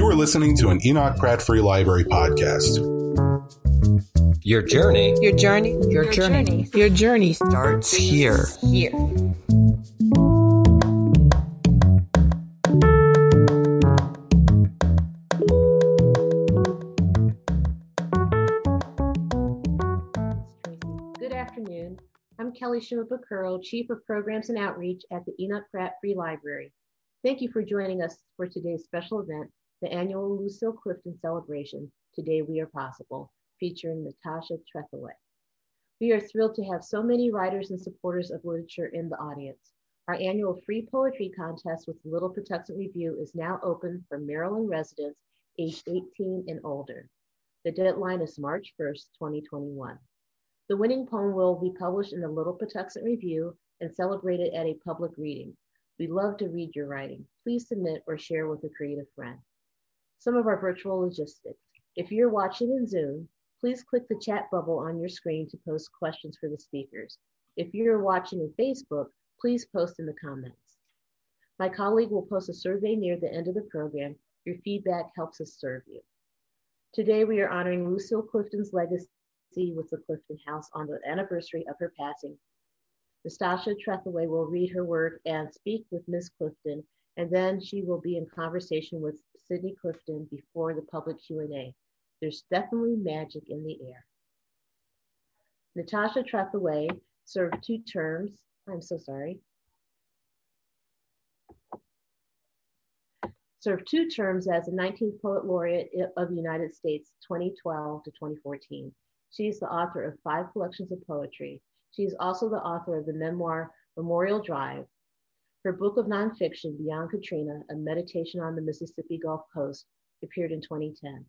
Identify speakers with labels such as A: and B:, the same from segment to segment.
A: You are listening to an Enoch Pratt Free Library podcast.
B: Your journey.
C: Your journey.
D: Your,
C: Your
D: journey.
C: journey.
D: Your journey
B: starts here.
C: Here.
E: Good afternoon. I'm Kelly Shimabukuro, Chief of Programs and Outreach at the Enoch Pratt Free Library. Thank you for joining us for today's special event, the annual Lucille Clifton celebration, Today We Are Possible, featuring Natasha Trethewey. We are thrilled to have so many writers and supporters of literature in the audience. Our annual free poetry contest with Little Patuxent Review is now open for Maryland residents aged 18 and older. The deadline is March 1st, 2021. The winning poem will be published in the Little Patuxent Review and celebrated at a public reading. We love to read your writing. Please submit or share with a creative friend. Some of our virtual logistics. If you're watching in Zoom, please click the chat bubble on your screen to post questions for the speakers. If you're watching in Facebook, please post in the comments. My colleague will post a survey near the end of the program. Your feedback helps us serve you. Today, we are honoring Lucille Clifton's legacy with the Clifton House on the anniversary of her passing. Natasha Trethewey will read her work and speak with Ms. Clifton, and then she will be in conversation with Sydney Clifton before the public Q&A. There's definitely magic in the air. Natasha Trethewey served two terms. I'm so sorry. Served two terms as the 19th Poet Laureate of the United States, 2012 to 2014. She is the author of five collections of poetry. She is also the author of the memoir Memorial Drive. Her book of nonfiction, Beyond Katrina, A Meditation on the Mississippi Gulf Coast, appeared in 2010.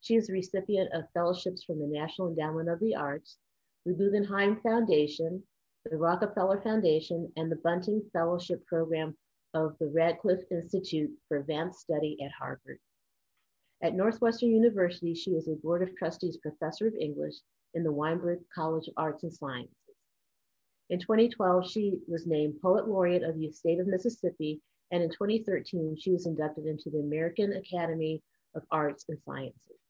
E: She is the recipient of fellowships from the National Endowment of the Arts, the Guggenheim Foundation, the Rockefeller Foundation, and the Bunting Fellowship Program of the Radcliffe Institute for Advanced Study at Harvard. At Northwestern University, she is a Board of Trustees Professor of English in the Weinberg College of Arts and Sciences. In 2012, she was named Poet Laureate of the State of Mississippi, and in 2013, she was inducted into the American Academy of Arts and Sciences.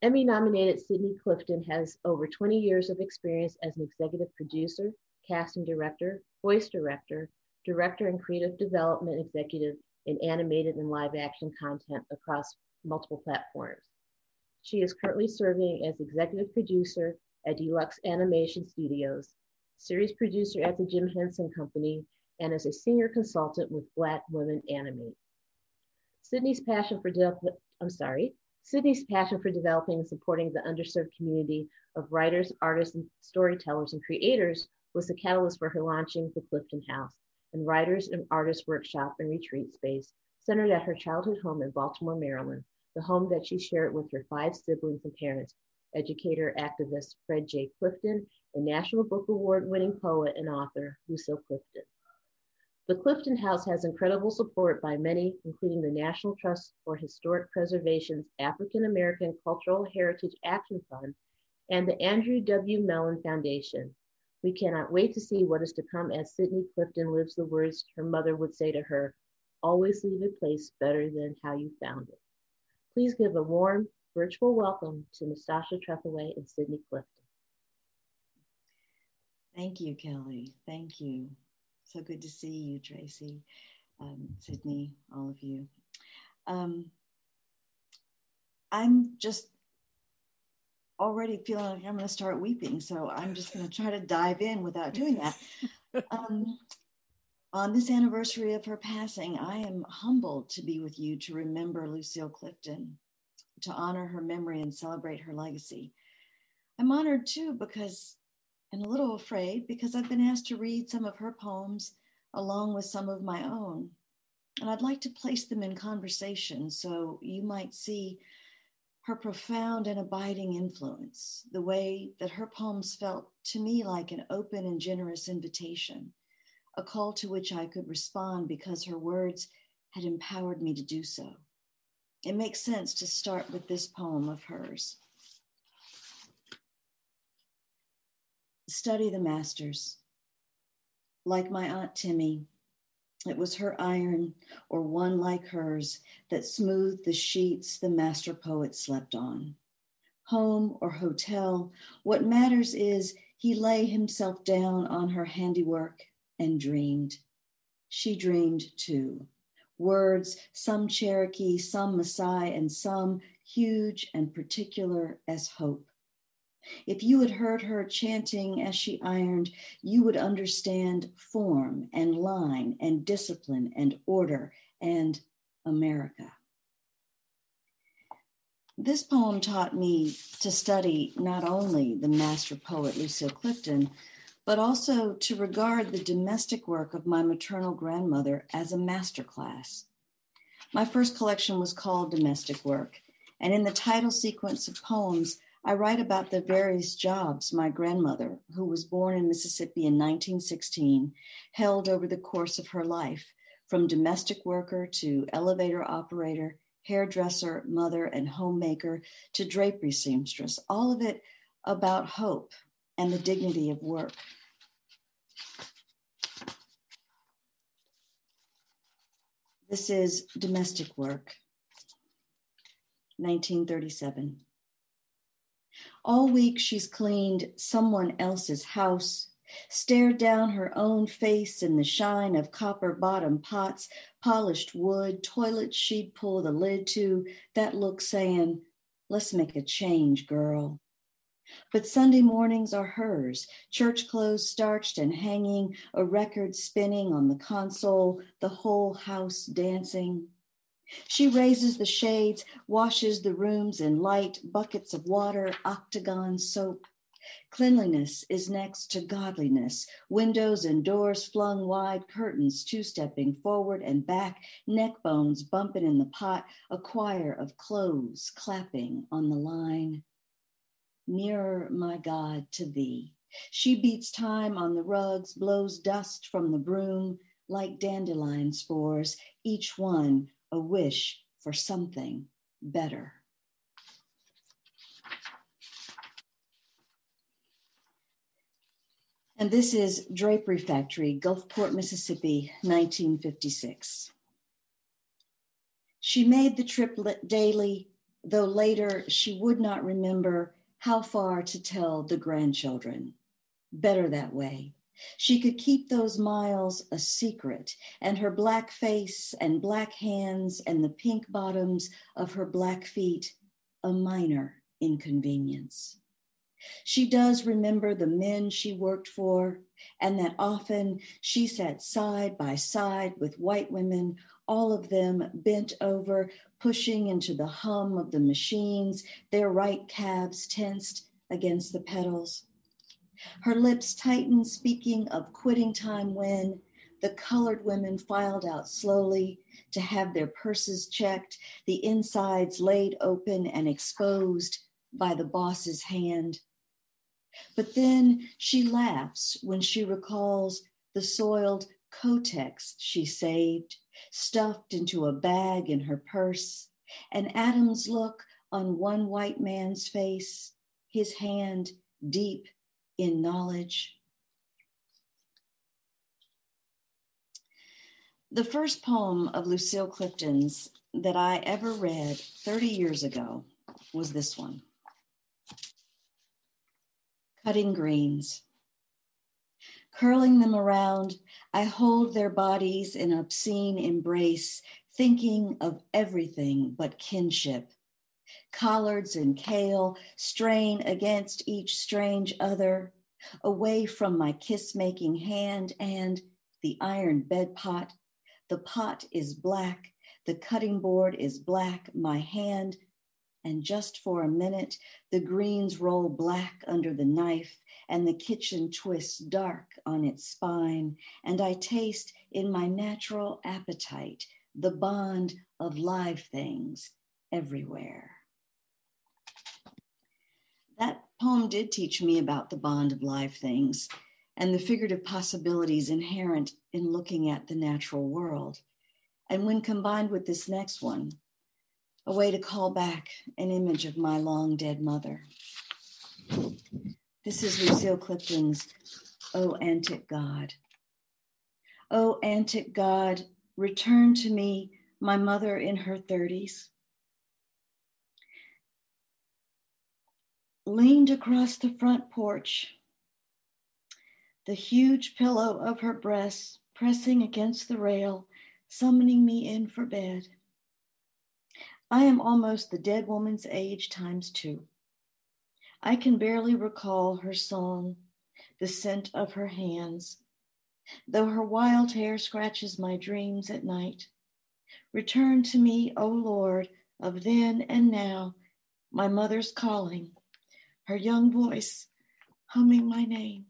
E: Emmy nominated Sydney Clifton has over 20 years of experience as an executive producer, casting director, voice director, director and creative development executive in animated and live action content across multiple platforms. She is currently serving as executive producer at Deluxe Animation Studios, series producer at the Jim Henson Company, and as a senior consultant with Black Women Animate. Sydney's passion for I'm sorry, Sydney's passion for developing and supporting the underserved community of writers, artists, and storytellers and creators was the catalyst for her launching the Clifton House and Writers and Artists Workshop and Retreat Space centered at her childhood home in Baltimore, Maryland, the home that she shared with her five siblings and parents, educator, activist Fred J. Clifton, and National Book Award winning poet and author Lucille Clifton. The Clifton House has incredible support by many, including the National Trust for Historic Preservation's African American Cultural Heritage Action Fund and the Andrew W. Mellon Foundation. We cannot wait to see what is to come as Sydney Clifton lives the words her mother would say to her always leave a place better than how you found it. Please give a warm virtual welcome to Natasha Trethewey and Sydney Clifton.
D: Thank you, Kelly. Thank you. So good to see you, Tracy, um, Sydney, all of you. Um, I'm just already feeling like I'm going to start weeping, so I'm just going to try to dive in without doing that. Um, on this anniversary of her passing, I am humbled to be with you to remember Lucille Clifton, to honor her memory and celebrate her legacy. I'm honored too because, and a little afraid, because I've been asked to read some of her poems along with some of my own. And I'd like to place them in conversation so you might see her profound and abiding influence, the way that her poems felt to me like an open and generous invitation, a call to which I could respond because her words had empowered me to do so. It makes sense to start with this poem of hers. Study the masters. Like my Aunt Timmy, It was her iron, or one like hers, that smoothed the sheets the master poet slept on. Home or hotel, what matters is he lay himself down on her handiwork and dreamed. She dreamed too. Words, some Cherokee, some Maasai, and some huge and particular as hope. If you had heard her chanting as she ironed, you would understand form and line and discipline and order and America. This poem taught me to study not only the master poet Lucille Clifton, but also to regard the domestic work of my maternal grandmother as a masterclass. My first collection was called Domestic Work, and in the title sequence of poems, I write about the various jobs my grandmother, who was born in Mississippi in 1916, held over the course of her life, from domestic worker to elevator operator, hairdresser, mother, and homemaker to drapery seamstress, all of it about hope and the dignity of work. This is domestic work, 1937. All week she's cleaned someone else's house, stared down her own face in the shine of copper bottom pots, polished wood, toilets she'd pull the lid to, that look saying, Let's make a change, girl. But Sunday mornings are hers, church clothes starched and hanging, a record spinning on the console, the whole house dancing. She raises the shades, washes the rooms in light buckets of water, octagon soap. Cleanliness is next to godliness. Windows and doors flung wide, curtains two stepping forward and back, neck bones bumping in the pot, a choir of clothes clapping on the line. Nearer, my God, to thee. She beats time on the rugs, blows dust from the broom like dandelion spores, each one a wish for something better. And this is Drapery Factory, Gulfport, Mississippi, 1956. She made the trip daily, though later she would not remember how far to tell the grandchildren. Better that way. She could keep those miles a secret, and her black face and black hands and the pink bottoms of her black feet a minor inconvenience. She does remember the men she worked for, and that often she sat side by side with white women, all of them bent over, pushing into the hum of the machines, their right calves tensed against the pedals. Her lips tightened, speaking of quitting time when the colored women filed out slowly to have their purses checked, the insides laid open and exposed by the boss's hand. But then she laughs when she recalls the soiled Kotex she saved, stuffed into a bag in her purse, and Adam's look on one white man's face, his hand deep in knowledge. The first poem of Lucille Clifton's that I ever read 30 years ago was this one Cutting Greens. Curling them around, I hold their bodies in obscene embrace, thinking of everything but kinship collards and kale strain against each strange other, away from my kiss making hand and the iron bed pot. The pot is black, the cutting board is black, my hand, and just for a minute, the greens roll black under the knife, and the kitchen twists dark on its spine, and I taste in my natural appetite the bond of live things everywhere. That poem did teach me about the bond of live things and the figurative possibilities inherent in looking at the natural world. And when combined with this next one, a way to call back an image of my long dead mother. This is Lucille Clifton's Oh Antic God. O antic God, return to me, my mother in her 30s. Leaned across the front porch, the huge pillow of her breast pressing against the rail, summoning me in for bed. I am almost the dead woman's age times two. I can barely recall her song, the scent of her hands, though her wild hair scratches my dreams at night. Return to me, O Lord, of then and now, my mother's calling, her young voice humming my name.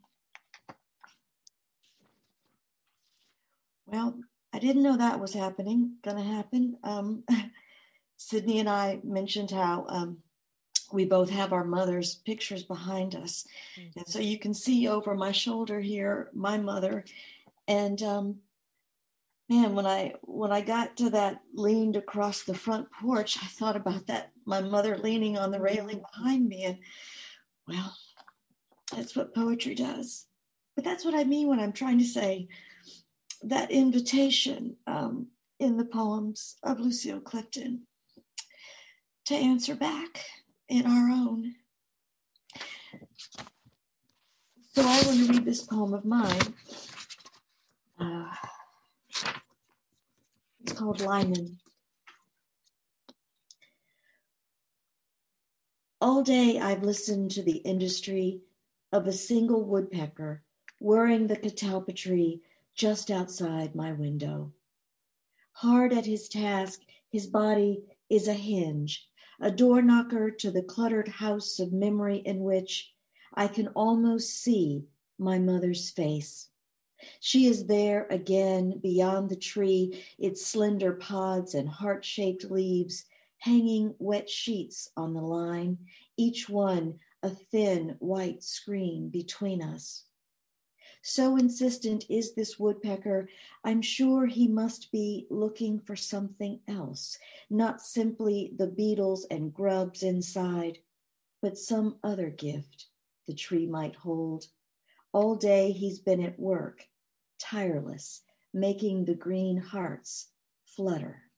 D: Well, I didn't know that was happening, gonna happen. Um, Sydney and I mentioned how um, we both have our mother's pictures behind us. Mm-hmm. And so you can see over my shoulder here, my mother. And um, man, when I when I got to that leaned across the front porch, I thought about that, my mother leaning on the railing behind me. And well, that's what poetry does. But that's what I mean when I'm trying to say that invitation um, in the poems of Lucille Clifton to answer back in our own. So I want to read this poem of mine. Uh, it's called Limen. All day I've listened to the industry of a single woodpecker whirring the catalpa tree just outside my window. Hard at his task, his body is a hinge a door knocker to the cluttered house of memory in which I can almost see my mother's face. She is there again beyond the tree, its slender pods and heart shaped leaves hanging wet sheets on the line, each one a thin white screen between us. So insistent is this woodpecker, I'm sure he must be looking for something else, not simply the beetles and grubs inside, but some other gift the tree might hold. All day he's been at work, tireless, making the green hearts flutter.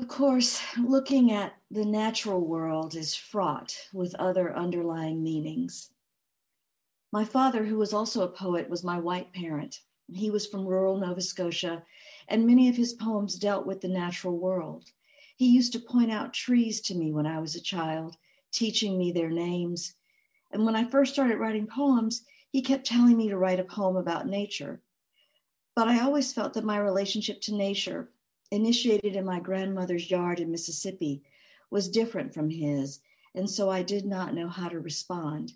D: Of course, looking at the natural world is fraught with other underlying meanings. My father, who was also a poet, was my white parent. He was from rural Nova Scotia, and many of his poems dealt with the natural world. He used to point out trees to me when I was a child, teaching me their names. And when I first started writing poems, he kept telling me to write a poem about nature. But I always felt that my relationship to nature initiated in my grandmother's yard in Mississippi was different from his, and so I did not know how to respond.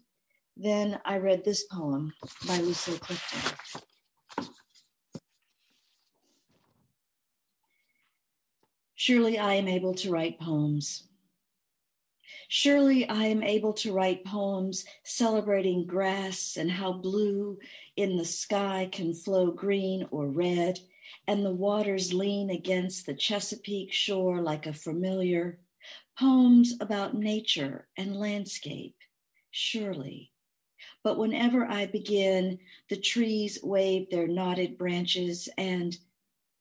D: Then I read this poem by Lucille Clifton. Surely I am able to write poems. Surely I am able to write poems celebrating grass and how blue in the sky can flow green or red and the waters lean against the Chesapeake shore like a familiar. Poems about nature and landscape, surely. But whenever I begin, the trees wave their knotted branches, and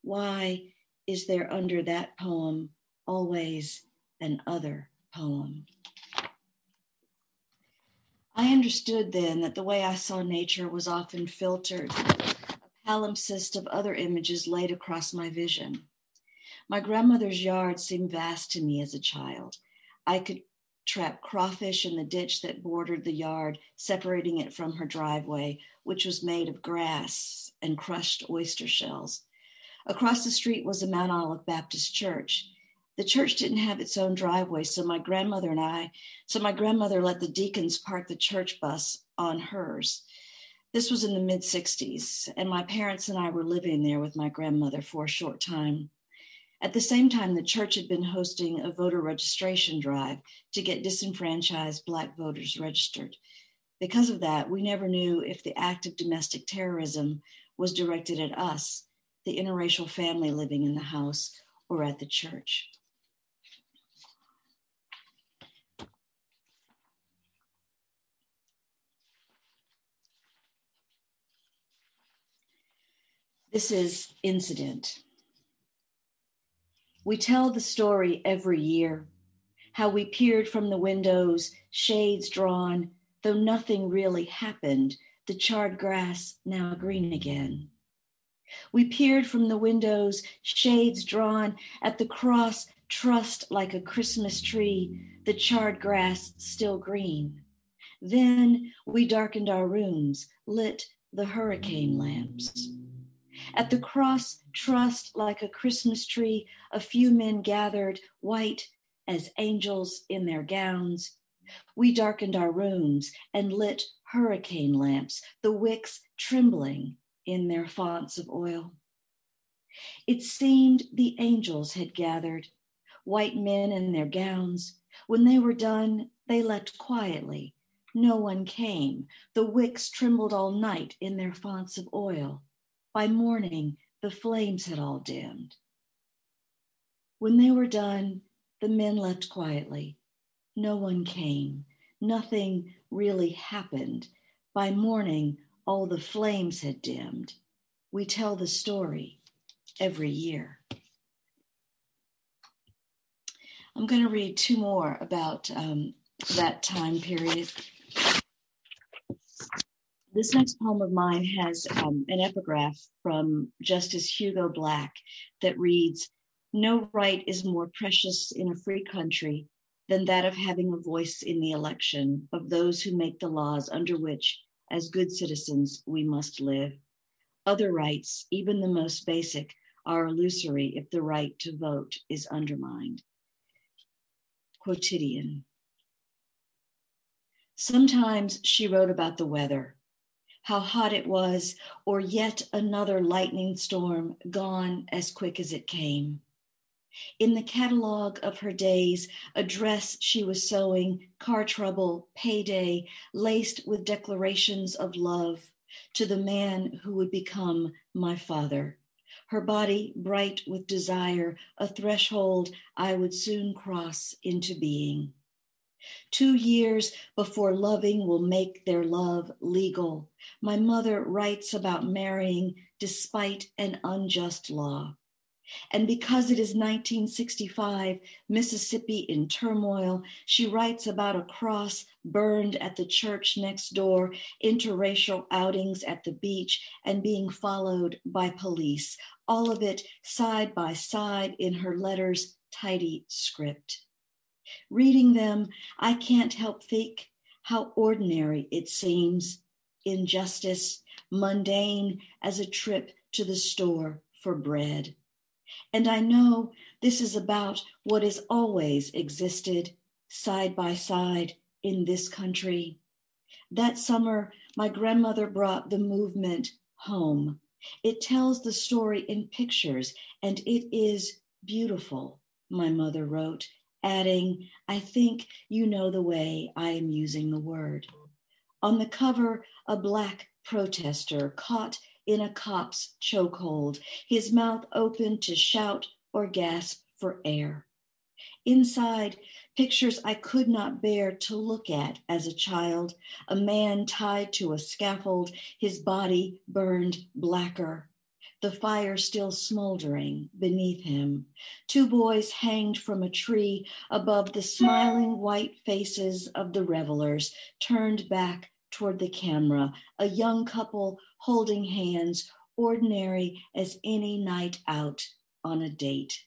D: why is there under that poem always an other poem? I understood then that the way I saw nature was often filtered palimpsest of other images laid across my vision. My grandmother's yard seemed vast to me as a child. I could trap crawfish in the ditch that bordered the yard, separating it from her driveway, which was made of grass and crushed oyster shells. Across the street was the Mount Olive Baptist Church. The church didn't have its own driveway, so my grandmother and I, so my grandmother let the deacons park the church bus on hers. This was in the mid 60s, and my parents and I were living there with my grandmother for a short time. At the same time, the church had been hosting a voter registration drive to get disenfranchised Black voters registered. Because of that, we never knew if the act of domestic terrorism was directed at us, the interracial family living in the house, or at the church. This is Incident. We tell the story every year how we peered from the windows, shades drawn, though nothing really happened, the charred grass now green again. We peered from the windows, shades drawn, at the cross trussed like a Christmas tree, the charred grass still green. Then we darkened our rooms, lit the hurricane lamps. At the cross, trussed like a Christmas tree, a few men gathered, white as angels in their gowns. We darkened our rooms and lit hurricane lamps, the wicks trembling in their fonts of oil. It seemed the angels had gathered, white men in their gowns. When they were done, they left quietly. No one came. The wicks trembled all night in their fonts of oil. By morning, the flames had all dimmed. When they were done, the men left quietly. No one came. Nothing really happened. By morning, all the flames had dimmed. We tell the story every year. I'm going to read two more about um, that time period. This next poem of mine has um, an epigraph from Justice Hugo Black that reads No right is more precious in a free country than that of having a voice in the election of those who make the laws under which, as good citizens, we must live. Other rights, even the most basic, are illusory if the right to vote is undermined. Quotidian. Sometimes she wrote about the weather how hot it was, or yet another lightning storm gone as quick as it came. In the catalogue of her days, a dress she was sewing, car trouble, payday, laced with declarations of love to the man who would become my father. Her body bright with desire, a threshold I would soon cross into being. Two years before loving will make their love legal. My mother writes about marrying despite an unjust law. And because it is 1965, Mississippi in turmoil, she writes about a cross burned at the church next door, interracial outings at the beach, and being followed by police. All of it side by side in her letters' tidy script. Reading them, I can't help think how ordinary it seems, injustice, mundane as a trip to the store for bread. And I know this is about what has always existed side by side in this country. That summer, my grandmother brought the movement home. It tells the story in pictures, and it is beautiful, my mother wrote adding, I think you know the way I am using the word. On the cover, a black protester caught in a cop's chokehold, his mouth open to shout or gasp for air. Inside, pictures I could not bear to look at as a child, a man tied to a scaffold, his body burned blacker the fire still smoldering beneath him. Two boys hanged from a tree above the smiling white faces of the revelers, turned back toward the camera, a young couple holding hands, ordinary as any night out on a date.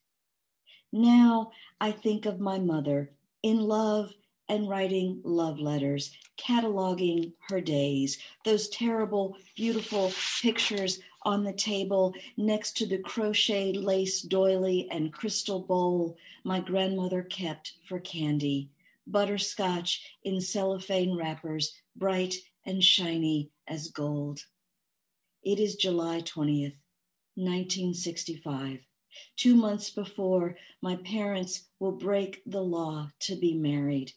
D: Now I think of my mother in love and writing love letters, cataloging her days, those terrible, beautiful pictures on the table next to the crocheted lace doily and crystal bowl my grandmother kept for candy, butterscotch in cellophane wrappers, bright and shiny as gold. It is July 20th, 1965. Two months before, my parents will break the law to be married.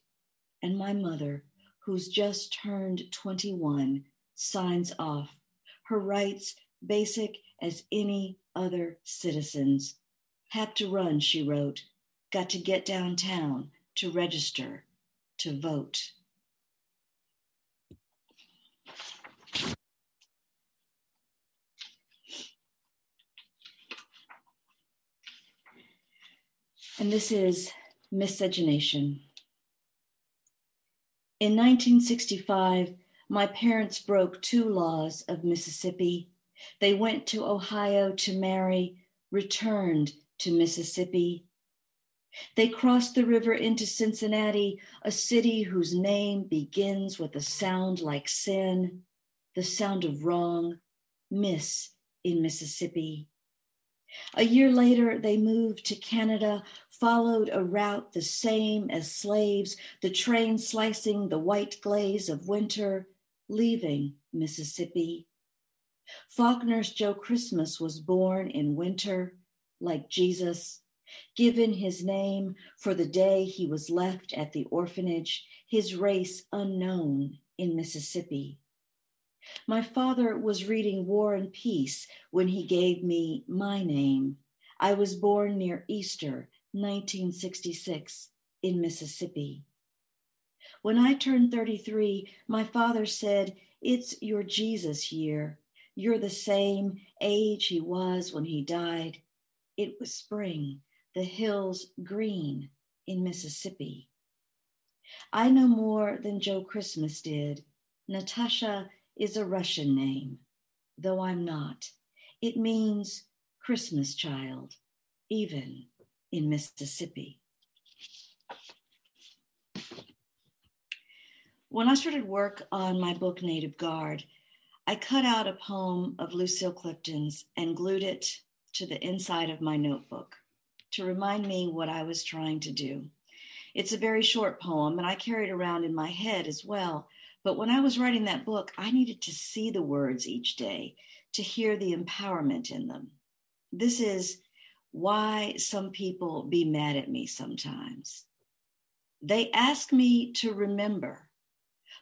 D: And my mother, who's just turned 21, signs off. Her rights basic as any other citizens. Had to run, she wrote, got to get downtown to register, to vote. And this is miscegenation. In 1965, my parents broke two laws of Mississippi they went to Ohio to marry, returned to Mississippi. They crossed the river into Cincinnati, a city whose name begins with a sound like sin, the sound of wrong, miss in Mississippi. A year later, they moved to Canada, followed a route the same as slaves, the train slicing the white glaze of winter, leaving Mississippi. Faulkner's Joe Christmas was born in winter, like Jesus, given his name for the day he was left at the orphanage, his race unknown in Mississippi. My father was reading War and Peace when he gave me my name. I was born near Easter, 1966, in Mississippi. When I turned 33, my father said, It's your Jesus year. You're the same age he was when he died. It was spring, the hills green in Mississippi. I know more than Joe Christmas did. Natasha is a Russian name, though I'm not. It means Christmas child, even in Mississippi. When I started work on my book, Native Guard, I cut out a poem of Lucille Clifton's and glued it to the inside of my notebook to remind me what I was trying to do. It's a very short poem, and I carry it around in my head as well but when I was writing that book, I needed to see the words each day to hear the empowerment in them. This is why some people be mad at me sometimes. They ask me to remember,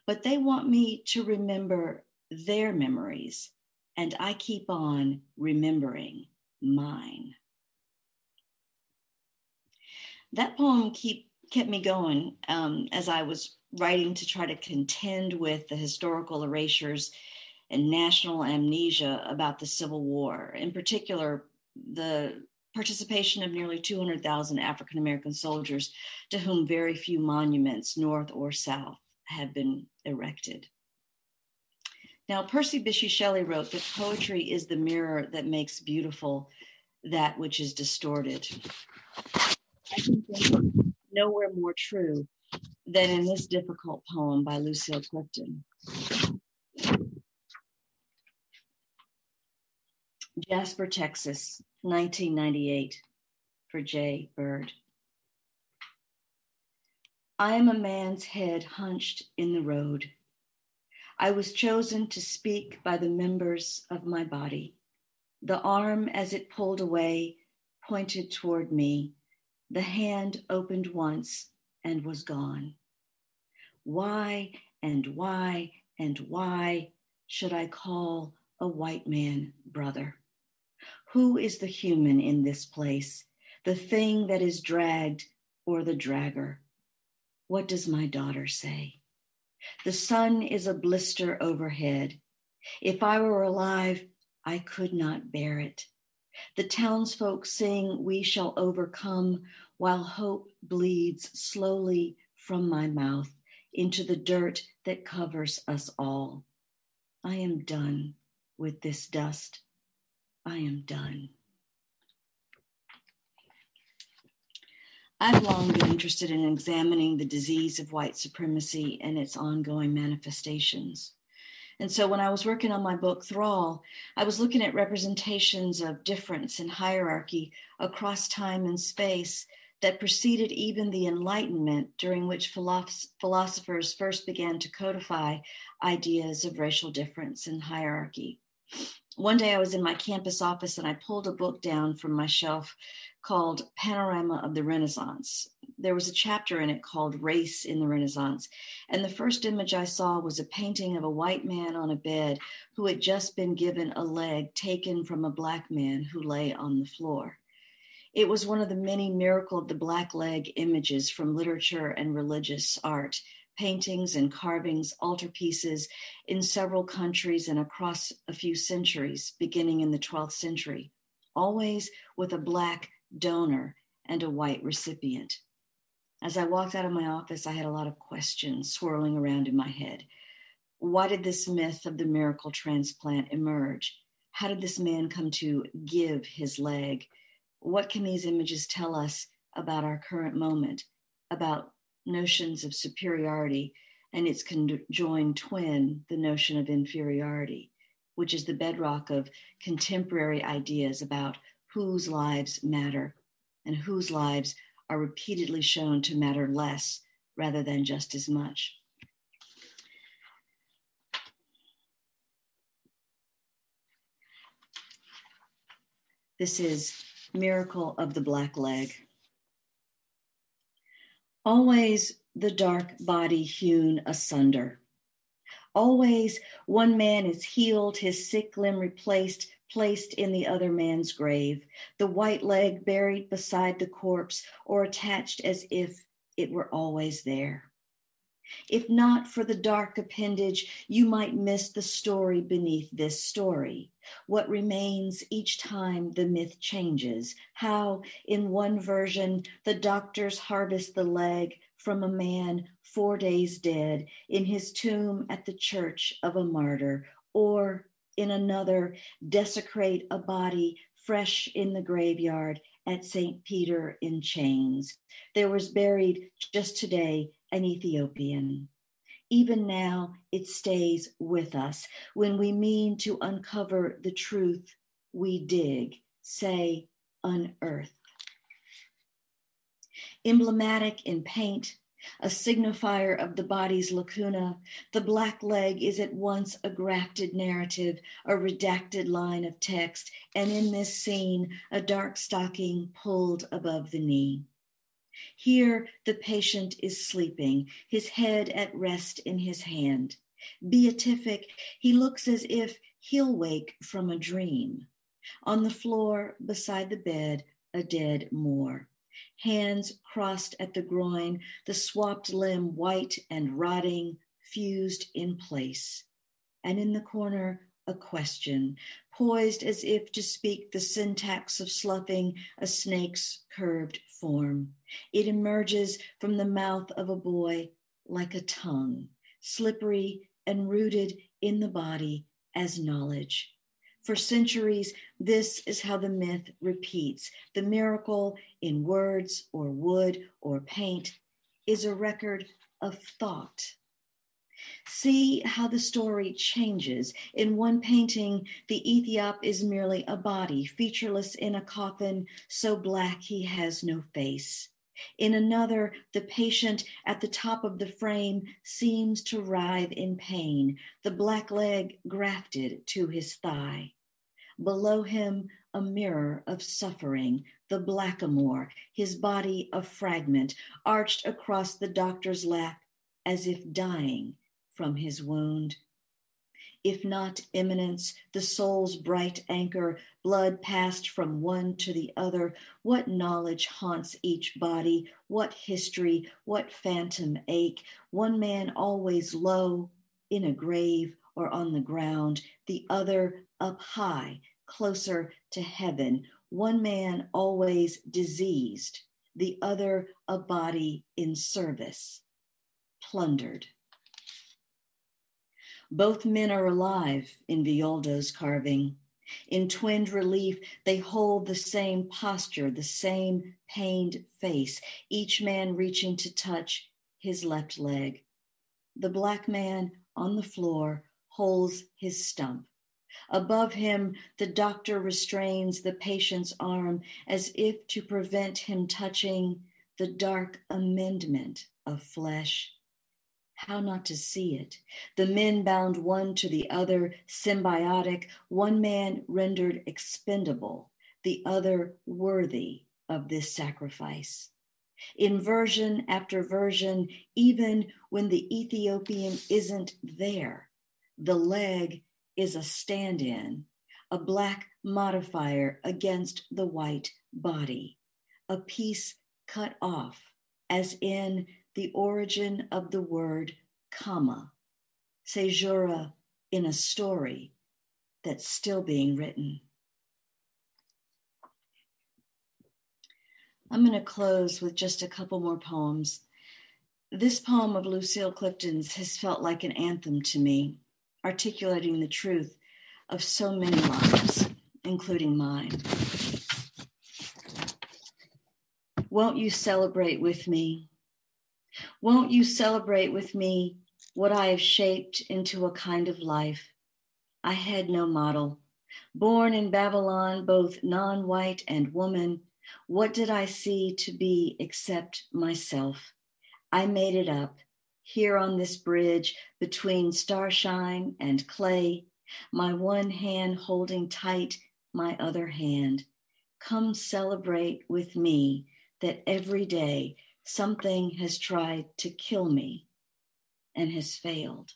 D: but they want me to remember their memories, and I keep on remembering mine. That poem keep, kept me going um, as I was writing to try to contend with the historical erasures and national amnesia about the Civil War, in particular, the participation of nearly 200,000 African American soldiers to whom very few monuments, north or south, have been erected. Now, Percy Bysshe Shelley wrote that poetry is the mirror that makes beautiful that which is distorted. I nowhere more true than in this difficult poem by Lucille Clifton. Jasper, Texas, 1998, for J. Byrd. I am a man's head hunched in the road. I was chosen to speak by the members of my body. The arm, as it pulled away, pointed toward me. The hand opened once and was gone. Why and why and why should I call a white man brother? Who is the human in this place, the thing that is dragged or the dragger? What does my daughter say? The sun is a blister overhead. If I were alive, I could not bear it. The townsfolk sing, We shall overcome, while hope bleeds slowly from my mouth into the dirt that covers us all. I am done with this dust. I am done. I've long been interested in examining the disease of white supremacy and its ongoing manifestations. And so when I was working on my book, Thrall, I was looking at representations of difference and hierarchy across time and space that preceded even the Enlightenment, during which philosophers first began to codify ideas of racial difference and hierarchy. One day I was in my campus office and I pulled a book down from my shelf called Panorama of the Renaissance. There was a chapter in it called Race in the Renaissance. And the first image I saw was a painting of a white man on a bed who had just been given a leg taken from a black man who lay on the floor. It was one of the many miracle of the black leg images from literature and religious art, paintings and carvings, altarpieces in several countries and across a few centuries, beginning in the 12th century, always with a black donor and a white recipient. As I walked out of my office, I had a lot of questions swirling around in my head. Why did this myth of the miracle transplant emerge? How did this man come to give his leg? What can these images tell us about our current moment, about notions of superiority and its conjoined twin, the notion of inferiority, which is the bedrock of contemporary ideas about whose lives matter and whose lives are repeatedly shown to matter less rather than just as much. This is Miracle of the Black Leg. Always the dark body hewn asunder. Always one man is healed, his sick limb replaced, placed in the other man's grave, the white leg buried beside the corpse or attached as if it were always there. If not for the dark appendage, you might miss the story beneath this story. What remains each time the myth changes. How, in one version, the doctors harvest the leg from a man four days dead in his tomb at the church of a martyr, or in another, desecrate a body fresh in the graveyard at St. Peter in chains. There was buried just today an Ethiopian. Even now, it stays with us. When we mean to uncover the truth, we dig, say, unearth. Emblematic in paint, a signifier of the body's lacuna, the black leg is at once a grafted narrative, a redacted line of text, and in this scene, a dark stocking pulled above the knee. Here, the patient is sleeping, his head at rest in his hand. Beatific, he looks as if he'll wake from a dream. On the floor beside the bed, a dead Moor hands crossed at the groin, the swapped limb white and rotting, fused in place. And in the corner, a question, poised as if to speak the syntax of sloughing a snake's curved form. It emerges from the mouth of a boy like a tongue, slippery and rooted in the body as knowledge. For centuries, this is how the myth repeats. The miracle in words or wood or paint is a record of thought. See how the story changes. In one painting, the Ethiop is merely a body, featureless in a coffin, so black he has no face. In another, the patient at the top of the frame seems to writhe in pain, the black leg grafted to his thigh. Below him, a mirror of suffering, the blackamoor, his body a fragment, arched across the doctor's lap as if dying from his wound. If not immanence, the soul's bright anchor, blood passed from one to the other, what knowledge haunts each body, what history, what phantom ache, one man always low in a grave or on the ground, the other up high, closer to heaven, one man always diseased, the other a body in service, plundered. Both men are alive in Villoldo's carving. In twinned relief, they hold the same posture, the same pained face, each man reaching to touch his left leg. The black man on the floor holds his stump. Above him, the doctor restrains the patient's arm as if to prevent him touching the dark amendment of flesh. How not to see it? The men bound one to the other, symbiotic, one man rendered expendable, the other worthy of this sacrifice. In version after version, even when the Ethiopian isn't there, the leg is a stand in, a black modifier against the white body, a piece cut off, as in the origin of the word comma, caesura in a story that's still being written. I'm going to close with just a couple more poems. This poem of Lucille Clifton's has felt like an anthem to me, articulating the truth of so many lives, including mine. Won't you celebrate with me? Won't you celebrate with me what I have shaped into a kind of life? I had no model. Born in Babylon, both non white and woman, what did I see to be except myself? I made it up here on this bridge between starshine and clay, my one hand holding tight my other hand. Come celebrate with me that every day something has tried to kill me and has failed.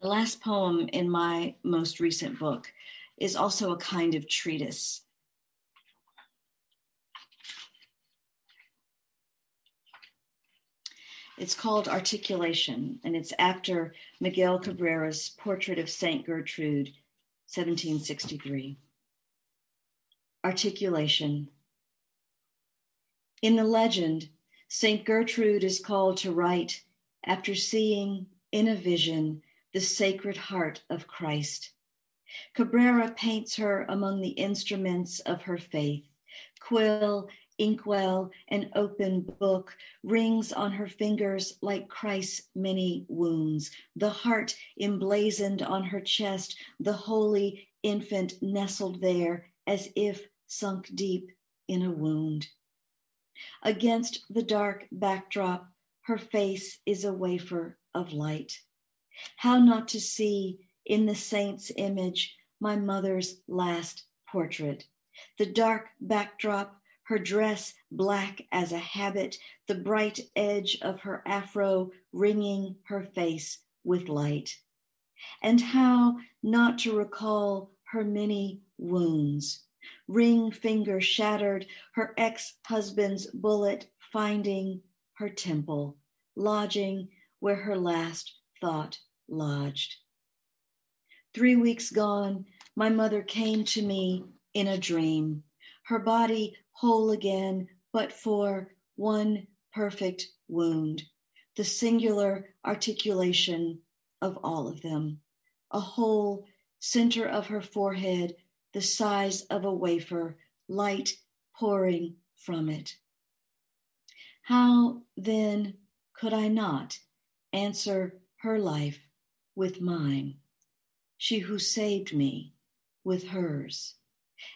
D: The last poem in my most recent book is also a kind of treatise. It's called Articulation, and it's after Miguel Cabrera's portrait of St. Gertrude, 1763. Articulation. In the legend, St. Gertrude is called to write after seeing in a vision the Sacred Heart of Christ. Cabrera paints her among the instruments of her faith. Quill, inkwell, and open book rings on her fingers like Christ's many wounds. The heart emblazoned on her chest, the holy infant nestled there as if sunk deep in a wound. Against the dark backdrop, her face is a wafer of light. How not to see in the saint's image my mother's last portrait? The dark backdrop, her dress black as a habit, the bright edge of her afro ringing her face with light. And how not to recall her many wounds? Ring finger shattered, her ex husband's bullet finding her temple, lodging where her last thought lodged. Three weeks gone, my mother came to me in a dream, her body whole again, but for one perfect wound, the singular articulation of all of them, a hole center of her forehead, the size of a wafer, light pouring from it. How then could I not answer her life with mine, she who saved me with hers.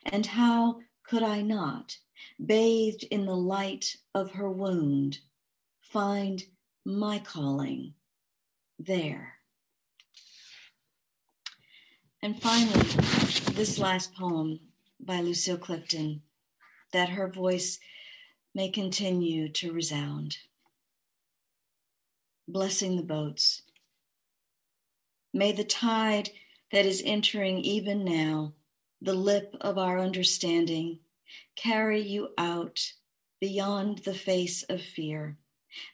D: And how could I not, bathed in the light of her wound, find my calling there? And finally, this last poem by Lucille Clifton, that her voice may continue to resound. Blessing the boats May the tide that is entering even now, the lip of our understanding, carry you out beyond the face of fear.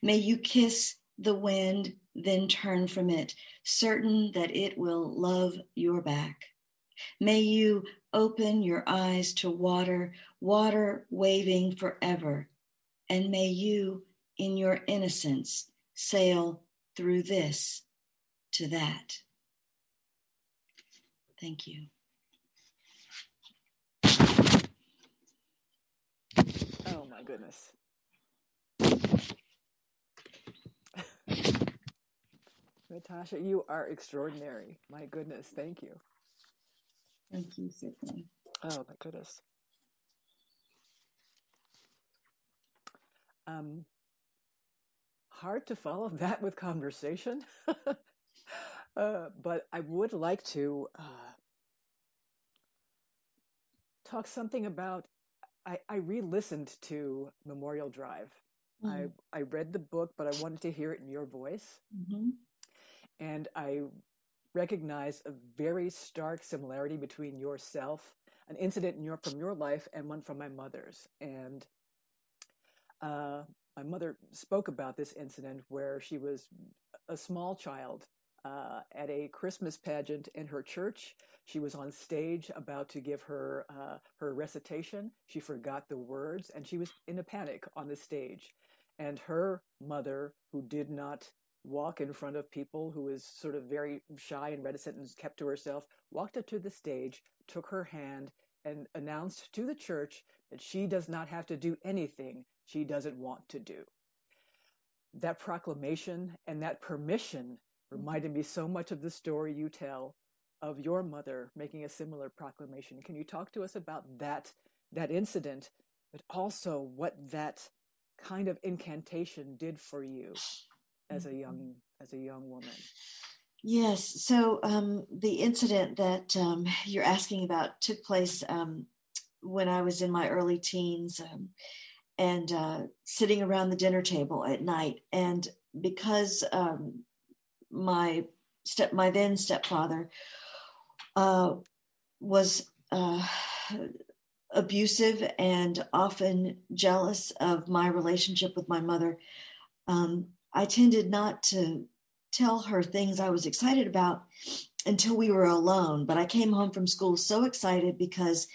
D: May you kiss the wind, then turn from it, certain that it will love your back. May you open your eyes to water, water waving forever, and may you, in your innocence, sail through this to that. Thank you.
C: Oh my goodness. Natasha, you are extraordinary. My goodness, thank you.
D: Thank you, Sydney.
C: Oh my goodness. Um, hard to follow that with conversation. Uh, but I would like to uh, talk something about. I, I re-listened to Memorial Drive. Mm-hmm. I I read the book, but I wanted to hear it in your voice, mm-hmm. and I recognize a very stark similarity between yourself, an incident in your from your life, and one from my mother's. And uh, my mother spoke about this incident where she was a small child uh, at a Christmas pageant in her church. She was on stage about to give her uh, her recitation. She forgot the words, and she was in a panic on the stage. And her mother, who did not walk in front of people, who was sort of very shy and reticent and kept to herself, walked up to the stage, took her hand, and announced to the church that she does not have to do anything she doesn't want to do. That proclamation and that permission reminded me so much of the story you tell of your mother making a similar proclamation. Can you talk to us about that that incident, but also what that kind of incantation did for you as a young mm-hmm. as a young woman?
D: Yes. So um, the incident that um, you're asking about took place um, when I was in my early teens um, and uh, sitting around the dinner table at night. And because um, my step, my then stepfather, uh, was uh, abusive and often jealous of my relationship with my mother. Um, I tended not to tell her things I was excited about until we were alone. But I came home from school so excited because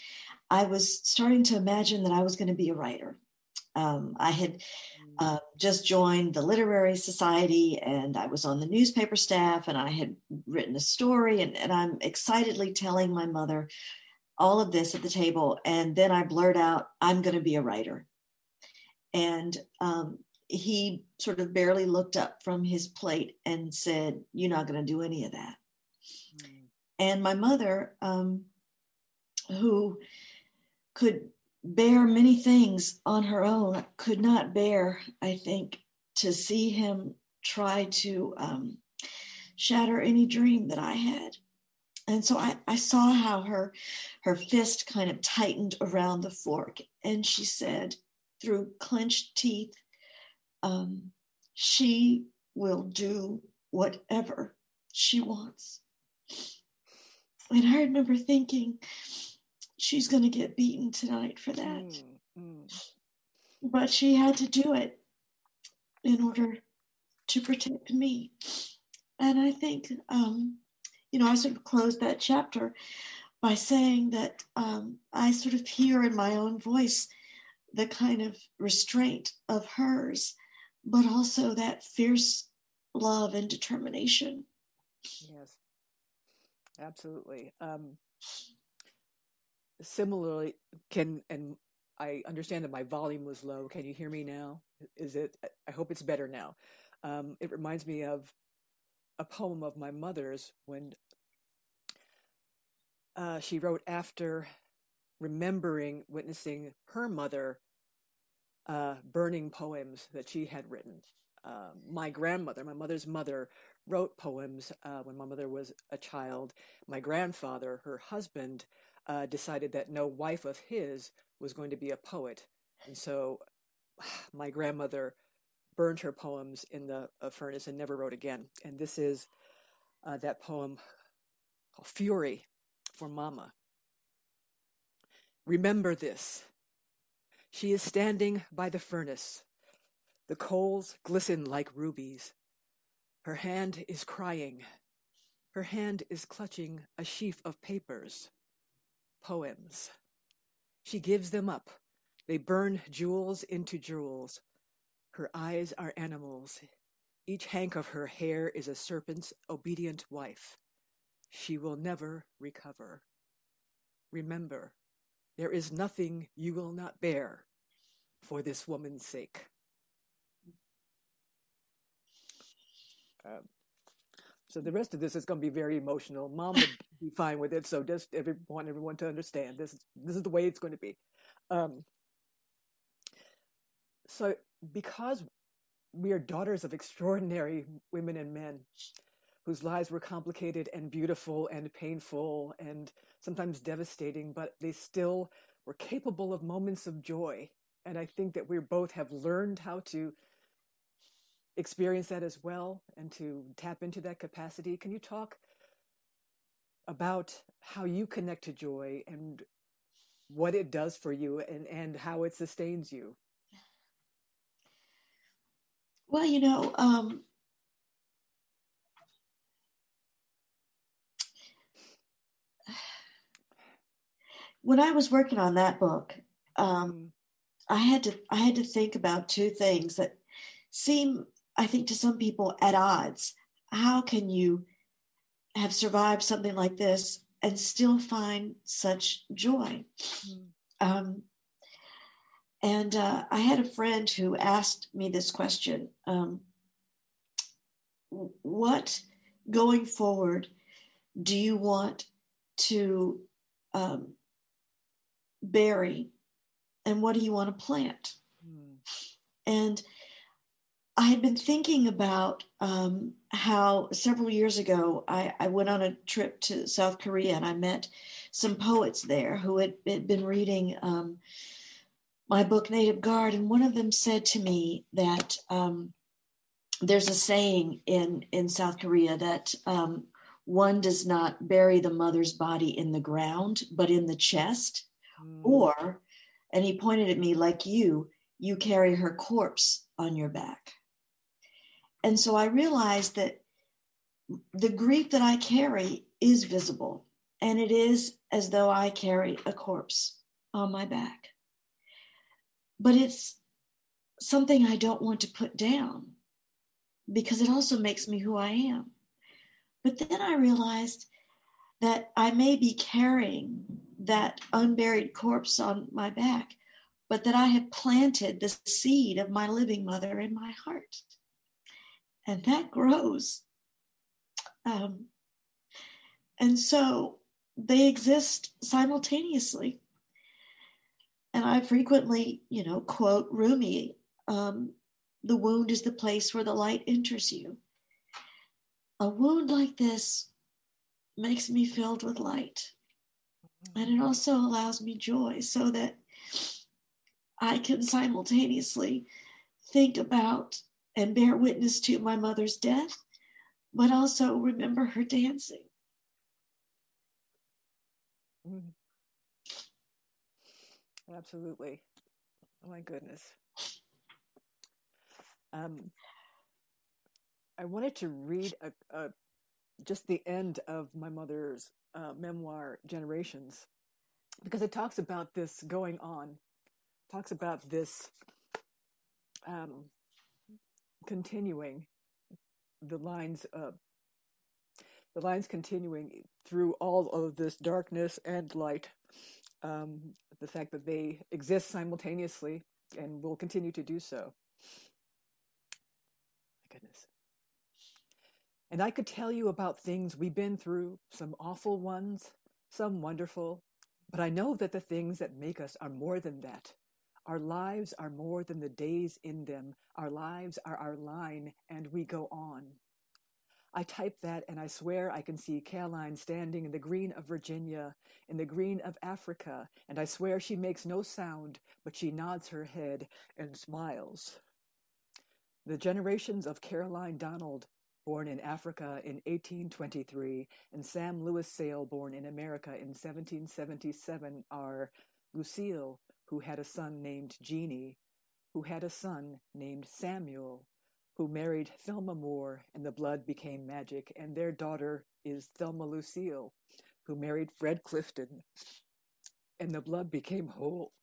D: I was starting to imagine that I was going to be a writer. Um, I had uh, just joined the literary society and I was on the newspaper staff and I had written a story and, and I'm excitedly telling my mother all of this at the table. And then I blurt out, I'm going to be a writer. And um, he sort of barely looked up from his plate and said, You're not going to do any of that. Mm. And my mother, um, who could bear many things on her own, could not bear, I think, to see him try to um, shatter any dream that I had. And so I, I saw how her her fist kind of tightened around the fork, and she said through clenched teeth, um, she will do whatever she wants. And I remember thinking, she's going to get beaten tonight for that. Mm, mm. But she had to do it in order to protect me. And I think, um, you know, I sort of closed that chapter by saying that um, I sort of hear in my own voice the kind of restraint of hers, but also that fierce love and determination.
C: Yes, absolutely. Um, similarly can and i understand that my volume was low. Can you hear me now? Is it i hope it's better now. Um, it reminds me of a poem of my mother's when uh, she wrote after remembering witnessing her mother uh, burning poems that she had written. Uh, my grandmother my mother's mother wrote poems uh, when my mother was a child. My grandfather her husband uh, decided that no wife of his was going to be a poet. And so my grandmother burned her poems in the uh, furnace and never wrote again. And this is uh, that poem called Fury for Mama. Remember this. She is standing by the furnace. The coals glisten like rubies. Her hand is crying. Her hand is clutching a sheaf of papers poems. She gives them up. They burn jewels into jewels. Her eyes are animals. Each hank of her hair is a serpent's obedient wife. She will never recover. Remember, there is nothing you will not bear for this woman's sake. Um, so the rest of this is going to be very emotional. Mom be fine with it. So just every, want everyone to understand this is this is the way it's going to be. Um, so because we are daughters of extraordinary women and men whose lives were complicated and beautiful and painful and sometimes devastating, but they still were capable of moments of joy. And I think that we both have learned how to experience that as well and to tap into that capacity. Can you talk about how you connect to joy and what it does for you and, and how it sustains you.
D: Well, you know, um, when I was working on that book, um, mm-hmm. I had to I had to think about two things that seem, I think, to some people at odds. How can you have survived something like this and still find such joy? Mm. Um, and uh, I had a friend who asked me this question um, What going forward do you want to um, bury and what do you want to plant? Mm. And I had been thinking about um, how several years ago I, I, went on a trip to South Korea and I met some poets there who had, had been reading um, my book, Native Guard. And one of them said to me that um, there's a saying in, in South Korea that um, one does not bury the mother's body in the ground, but in the chest. Mm. Or, and he pointed at me, like you, you carry her corpse on your back. And so I realized that the grief that I carry is visible, and it is as though I carry a corpse on my back. But it's something I don't want to put down because it also makes me who I am. But then I realized that I may be carrying that unburied corpse on my back, but that I have planted the seed of my living mother in my heart and that grows. Um, and so they exist simultaneously. And I frequently, you know, quote Rumi um, the wound is the place where the light enters you. A wound like this makes me filled with light. And it also allows me joy so that I can simultaneously think about and bear witness to my mother's death, but also remember her dancing.
C: Mm. Absolutely. Oh my goodness. Um, I wanted to read a, a, just the end of my mother's uh, memoir, Generations, because it talks about this going on, talks about this um, continuing the lines uh, the lines continuing through all of this darkness and light um, the fact that they exist simultaneously and will continue to do so. My goodness. And i could tell you about things we've been through some awful ones some wonderful but i know that the things that make us are more than that our lives are more than the days in them. Our lives are our line, and we go on. I type that, and I swear I can see Caroline standing in the green of Virginia, in the green of Africa, and I swear she makes no sound, but she nods her head and smiles. The generations of Caroline Donald, born in Africa in 1823, and Sam Lewis Sale, born in America in 1777, are Lucille, who had a son named Jeannie, who had a son named Samuel, who married Thelma Moore, and the blood became magic, and their daughter is Thelma Lucille, who married Fred Clifton, and the blood became whole.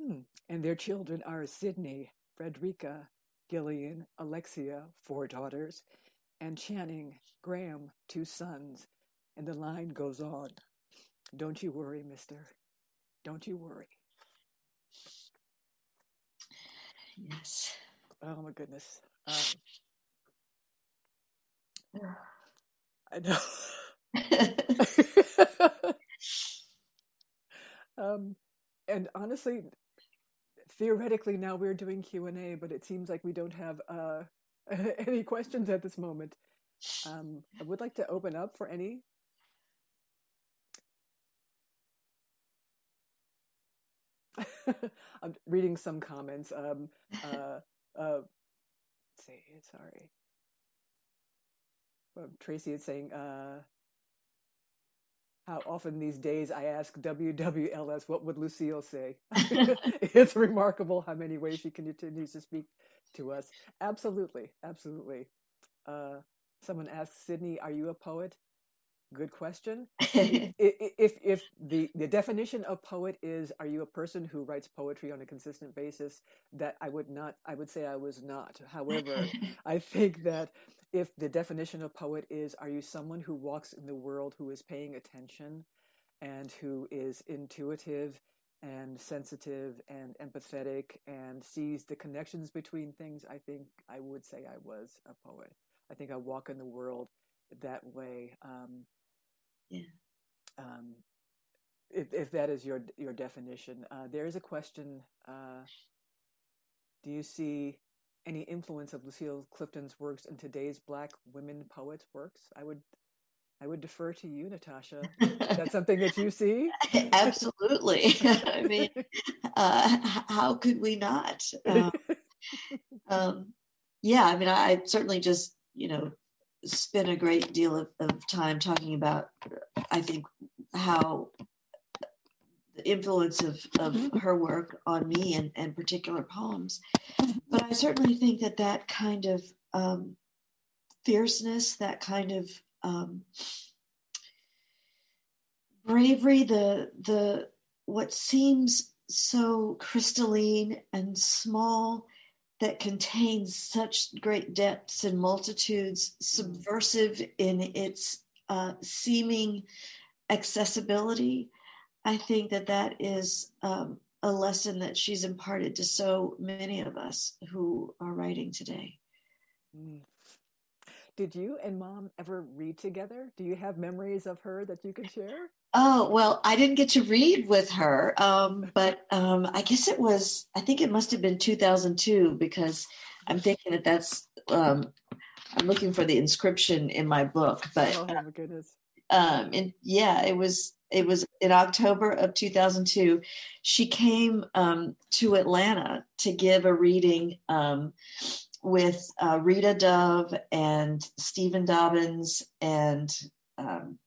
C: Hmm. And their children are Sydney, Frederica, Gillian, Alexia, four daughters, and Channing, Graham, two sons, and the line goes on. Don't you worry, mister. Don't you worry.
D: Yes.
C: Oh my goodness. Um, I know. um, and honestly, theoretically, now we're doing Q and A, but it seems like we don't have uh, any questions at this moment. Um, I would like to open up for any I'm reading some comments. Um, uh, uh, see, sorry. Well, Tracy is saying, uh, how often these days I ask WWLS, what would Lucille say? it's remarkable how many ways she continues to speak to us. Absolutely, absolutely. Uh, someone asks, Sydney, are you a poet? Good question. if if the the definition of poet is, are you a person who writes poetry on a consistent basis? That I would not. I would say I was not. However, I think that if the definition of poet is, are you someone who walks in the world who is paying attention and who is intuitive and sensitive and empathetic and sees the connections between things, I think I would say I was a poet. I think I walk in the world that way. Um,
D: yeah.
C: Um, if, if that is your your definition, uh, there is a question. Uh, do you see any influence of Lucille Clifton's works in today's Black women poets' works? I would I would defer to you, Natasha. That's something that you see.
D: Absolutely. I mean, uh, how could we not? Um, um, yeah, I mean, I, I certainly just you know spent a great deal of, of time talking about, I think, how the influence of, of mm-hmm. her work on me and, and particular poems. But I certainly think that that kind of um, fierceness, that kind of um, bravery, the the what seems so crystalline and small that contains such great depths and multitudes, subversive in its uh, seeming accessibility. I think that that is um, a lesson that she's imparted to so many of us who are writing today. Mm.
C: Did you and mom ever read together? Do you have memories of her that you can share?
D: Oh, well, I didn't get to read with her, um, but um, I guess it was, I think it must have been 2002 because I'm thinking that that's, um, I'm looking for the inscription in my book, but.
C: Oh, my goodness.
D: Um, and yeah, it was, it was in October of 2002. She came um, to Atlanta to give a reading um, with uh, Rita Dove and Stephen Dobyns and um,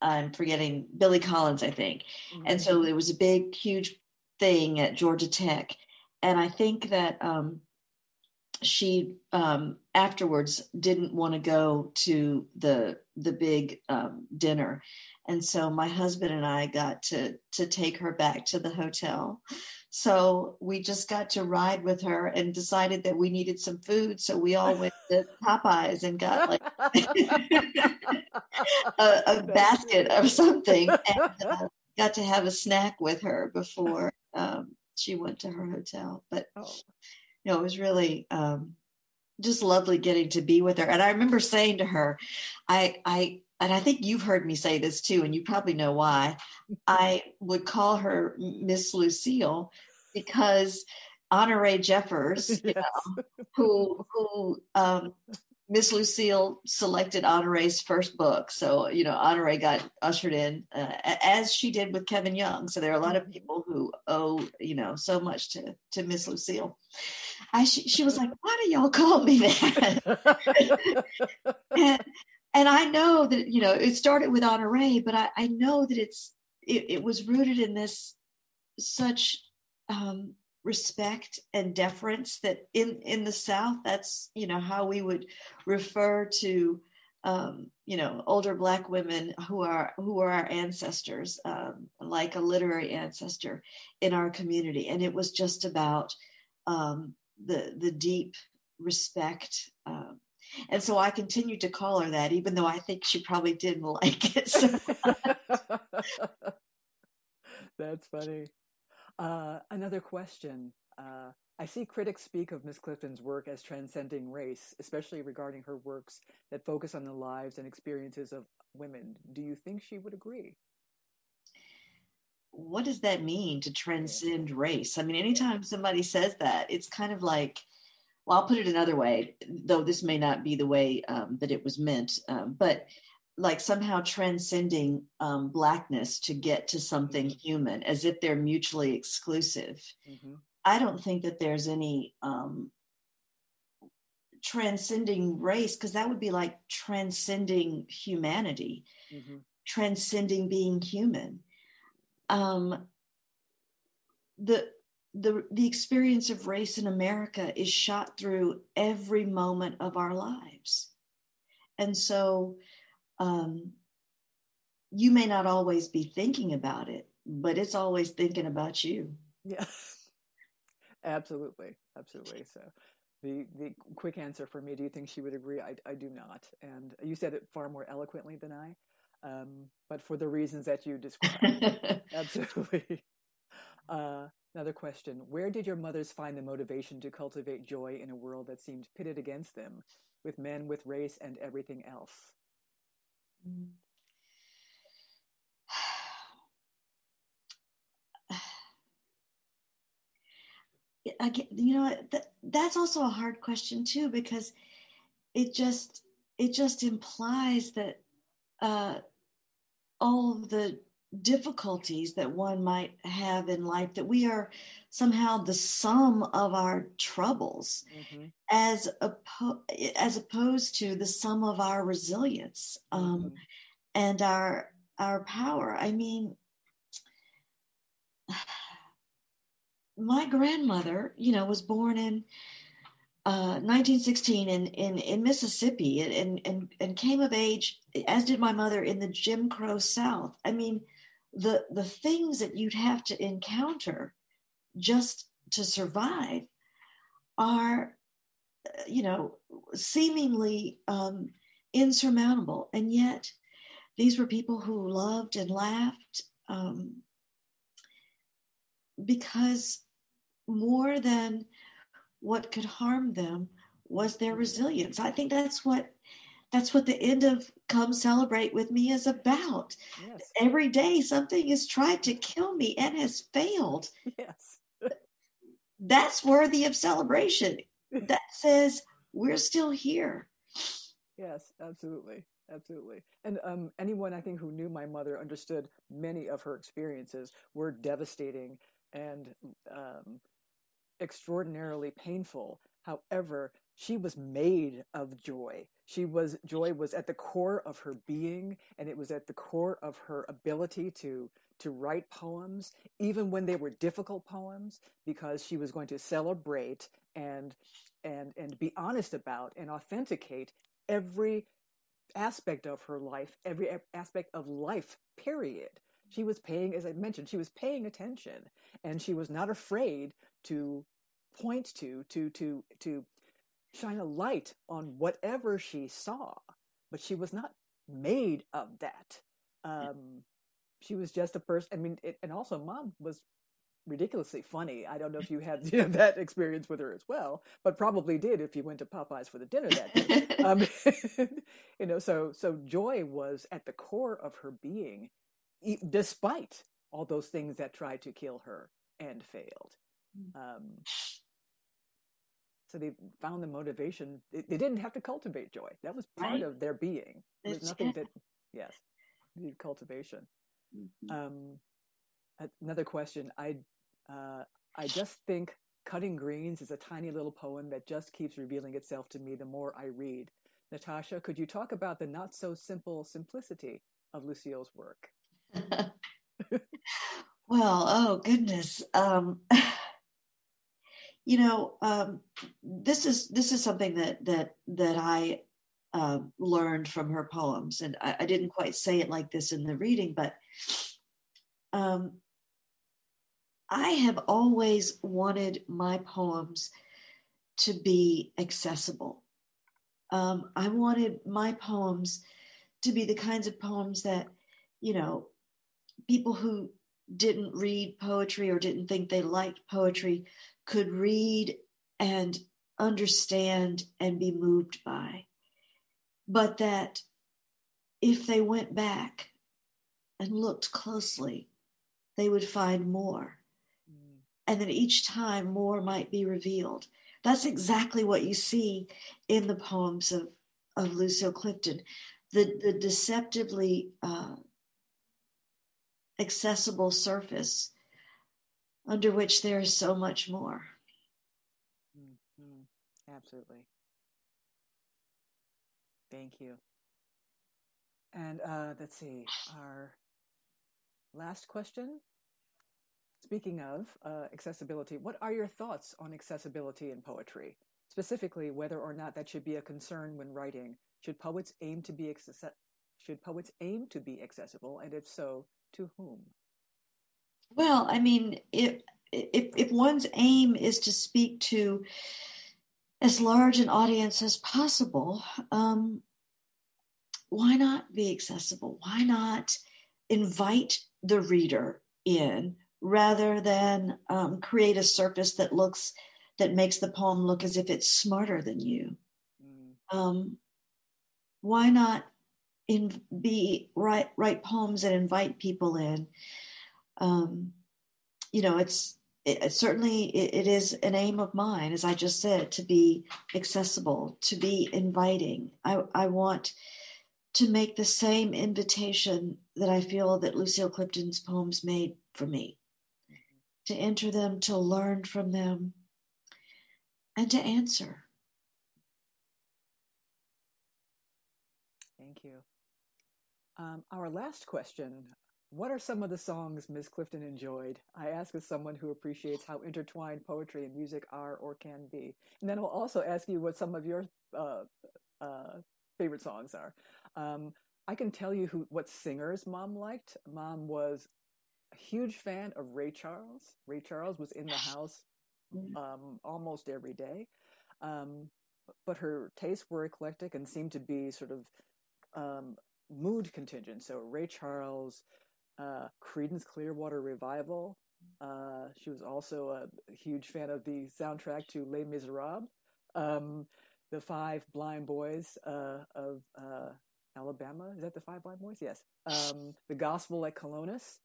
D: I'm forgetting Billy Collins, I think. Mm-hmm. And so it was a big, huge thing at Georgia Tech. And I think that um, she um, afterwards didn't want to go to the the big um, dinner, and so my husband and I got to to take her back to the hotel. So we just got to ride with her and decided that we needed some food. So we all went to Popeyes and got like a, a basket of something and uh, got to have a snack with her before um, she went to her hotel. But oh. you know, it was really um, just lovely getting to be with her. And I remember saying to her, I, I, and I think you've heard me say this too, and you probably know why. I would call her Miss Lucille because Honore Jeffers, yes. you know, who who um, Miss Lucille selected Honore's first book, so you know Honore got ushered in uh, as she did with Kevin Young. So there are a lot of mm-hmm. people who owe you know so much to to Miss Lucille. I she, she was like, "Why do y'all call me that?" and, and I know that you know it started with Honore, but I, I know that it's it, it was rooted in this such um, respect and deference that in in the South that's you know how we would refer to um, you know older Black women who are who are our ancestors, um, like a literary ancestor in our community, and it was just about um, the the deep respect um, and so I continued to call her that, even though I think she probably didn't like it. So
C: That's funny. Uh, another question. Uh, I see critics speak of Miss Clifton's work as transcending race, especially regarding her works that focus on the lives and experiences of women. Do you think she would agree?
D: What does that mean to transcend race? I mean, anytime somebody says that, it's kind of like well, I'll put it another way, though this may not be the way um, that it was meant, um, but like somehow transcending um, blackness to get to something mm-hmm. human as if they're mutually exclusive. Mm-hmm. I don't think that there's any um, transcending race because that would be like transcending humanity, mm-hmm. transcending being human. Um, the the the experience of race in America is shot through every moment of our lives, and so um, you may not always be thinking about it, but it's always thinking about you.
C: Yeah, absolutely, absolutely. So, the the quick answer for me: Do you think she would agree? I I do not. And you said it far more eloquently than I, um, but for the reasons that you described, absolutely. Uh, another question: Where did your mothers find the motivation to cultivate joy in a world that seemed pitted against them, with men, with race, and everything else?
D: I get, you know, that, that's also a hard question too, because it just, it just implies that uh, all the difficulties that one might have in life, that we are somehow the sum of our troubles mm-hmm. as, oppo- as opposed to the sum of our resilience um, mm-hmm. and our, our power. I mean, my grandmother, you know, was born in uh, 1916 in, in, in Mississippi and, and, and came of age, as did my mother, in the Jim Crow South. I mean, the, the things that you'd have to encounter just to survive are, you know, seemingly um, insurmountable. And yet, these were people who loved and laughed um, because more than what could harm them was their resilience. I think that's what that's what the end of come celebrate with me is about. Yes. Every day something has tried to kill me and has failed.
C: Yes.
D: that's worthy of celebration. That says we're still here.
C: Yes, absolutely. Absolutely. And um, anyone I think who knew my mother understood many of her experiences were devastating and um, extraordinarily painful. However, she was made of joy. She was joy was at the core of her being, and it was at the core of her ability to to write poems, even when they were difficult poems, because she was going to celebrate and and and be honest about and authenticate every aspect of her life, every aspect of life. Period. She was paying, as I mentioned, she was paying attention, and she was not afraid to point to to to to shine a light on whatever she saw but she was not made of that. Um she was just a person i mean it, and also mom was ridiculously funny. I don't know if you had you know, that experience with her as well but probably did if you went to popeyes for the dinner that day. Um, you know so so joy was at the core of her being despite all those things that tried to kill her and failed. Mm. um, so they found the motivation. They, they didn't have to cultivate joy. That was part right. of their being. There was nothing that, yes, needed cultivation. Mm-hmm. Um, another question. I, uh, I just think Cutting Greens is a tiny little poem that just keeps revealing itself to me the more I read. Natasha, could you talk about the not so simple simplicity of Lucille's work?
D: well, oh goodness. Um, you know, um, this is this is something that that that I uh, learned from her poems, and I, I, didn't quite say it like this in the reading, but um, I have always wanted my poems to be accessible. Um, I wanted my poems to be the kinds of poems that, you know, people who didn't read poetry or didn't think they liked poetry could read and understand and be moved by. But that if they went back and looked closely, they would find more. Mm. And that each time more might be revealed. That's exactly what you see in the poems of, of Lucille Clifton. The, the deceptively uh, accessible surface under which there is so much more.
C: Mm-hmm. Absolutely. Thank you. And uh, let's see, our last question. Speaking of uh, accessibility, what are your thoughts on accessibility in poetry? Specifically, whether or not that should be a concern when writing. Should poets aim to be should poets aim to be accessible, and if so, to whom?
D: Well, I mean, if if, if one's aim is to speak to as large an audience as possible, um, why not be accessible? Why not invite the reader in rather than um, create a surface that looks that makes the poem look as if it's smarter than you? Mm. Um, why not in, be write write poems and invite people in? Um, you know, it's it, certainly it, it is an aim of mine, as I just said, to be accessible, to be inviting. I, I want to make the same invitation that I feel that Lucille Clifton's poems made for me to enter them, to learn from them, and to answer.
C: Thank you. Um, our last question what are some of the songs Ms. Clifton enjoyed? I ask as someone who appreciates how intertwined poetry and music are or can be. And then I'll also ask you what some of your uh, uh, favorite songs are. Um, I can tell you who what singers mom liked. Mom was a huge fan of Ray Charles. Ray Charles was in the house mm-hmm. um, almost every day. Um, but her tastes were eclectic and seemed to be sort of um, mood contingent. So Ray Charles, uh, Creedence Clearwater Revival. Uh, she was also a huge fan of the soundtrack to Les Miserables. Um, the Five Blind Boys uh, of uh, Alabama. Is that the Five Blind Boys? Yes. Um, the Gospel at Colonus.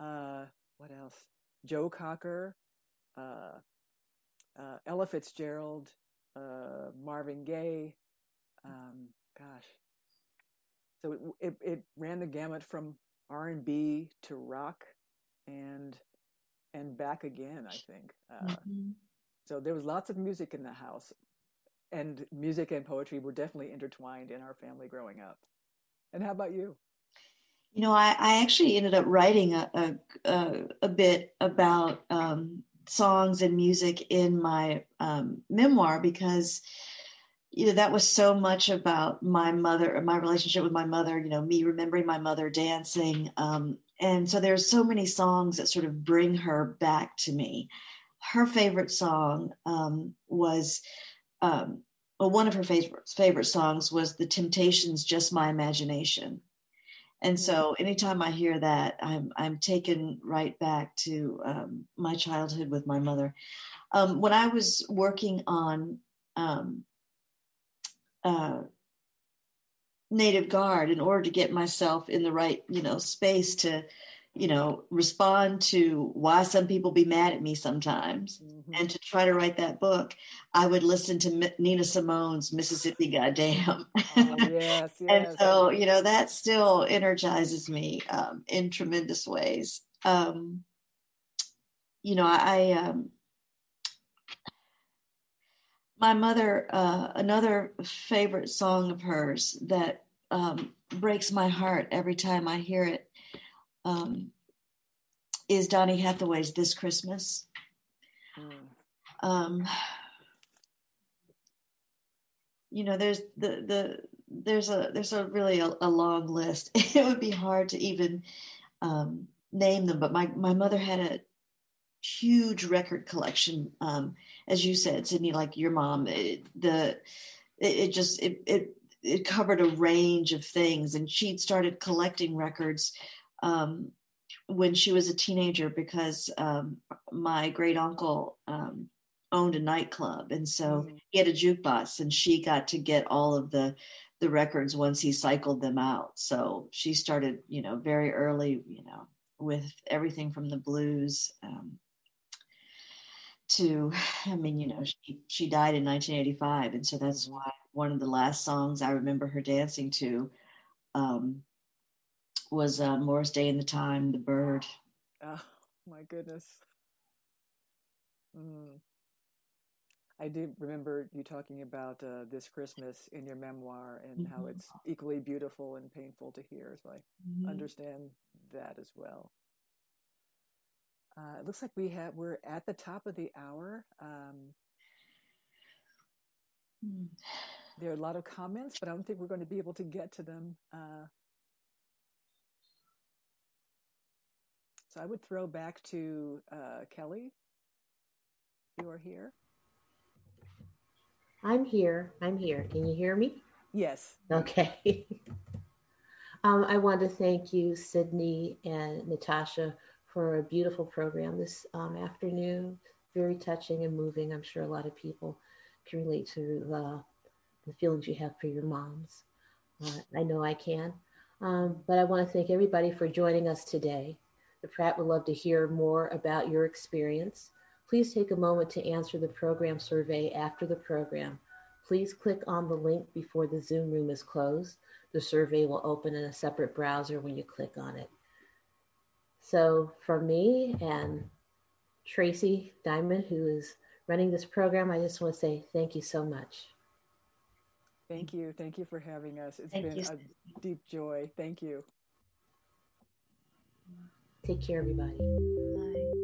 C: Uh, what else? Joe Cocker. Uh, Ella Fitzgerald. Marvin Gaye. Um, gosh. So it, it, ran the gamut from R&B to rock and and back again, I think. Uh, mm-hmm. So there was lots of music in the house, and music and poetry were definitely intertwined in our family growing up. And how about you?
D: You know, I, I actually ended up writing a a, a, a bit about um, songs and music in my um, memoir because you know that was so much about my mother my relationship with my mother you know me remembering my mother dancing um, and so there's so many songs that sort of bring her back to me. Her favorite song um, was um, well one of her favorite favorite songs was the temptations just my imagination. And so anytime i hear that i'm i'm taken right back to um, my childhood with my mother. Um, when i was working on um, uh, native guard in order to get myself in the right you know space to you know respond to why some people be mad at me sometimes mm-hmm. and to try to write that book i would listen to M- nina simone's mississippi goddamn oh, yes, yes. and so you know that still energizes me um, in tremendous ways um, you know i, I um, my mother, uh, another favorite song of hers that um, breaks my heart every time I hear it um, is Donny Hathaway's "This Christmas." Mm. Um, you know, there's the the there's a there's a really a, a long list. it would be hard to even um, name them, but my my mother had a huge record collection. Um, as you said, Sydney, like your mom, it, the it, it just it, it it covered a range of things, and she'd started collecting records um, when she was a teenager because um, my great uncle um, owned a nightclub, and so mm-hmm. he had a jukebox, and she got to get all of the the records once he cycled them out. So she started, you know, very early, you know, with everything from the blues um, to i mean you know she, she died in 1985 and so that's why one of the last songs i remember her dancing to um, was uh, morris day and the time the bird
C: oh my goodness mm. i do remember you talking about uh, this christmas in your memoir and mm-hmm. how it's equally beautiful and painful to hear so i mm-hmm. understand that as well uh, it looks like we have we're at the top of the hour. Um. Hmm. There are a lot of comments, but I don't think we're going to be able to get to them. Uh, so I would throw back to uh, Kelly. You are here.
E: I'm here. I'm here. Can you hear me?
C: Yes.
E: Okay. um, I want to thank you, Sydney and Natasha, for a beautiful program this um, afternoon. Very touching and moving. I'm sure a lot of people can relate to the, the feelings you have for your moms. Uh, I know I can. Um, but I want to thank everybody for joining us today. The Pratt would love to hear more about your experience. Please take a moment to answer the program survey after the program. Please click on the link before the Zoom room is closed. The survey will open in a separate browser when you click on it. So, from me and Tracy Diamond, who is running this program, I just want to say thank you so much.
C: Thank you. Thank you for having us. It's Thank been you. a deep joy. Thank you.
E: Take care, everybody. Bye.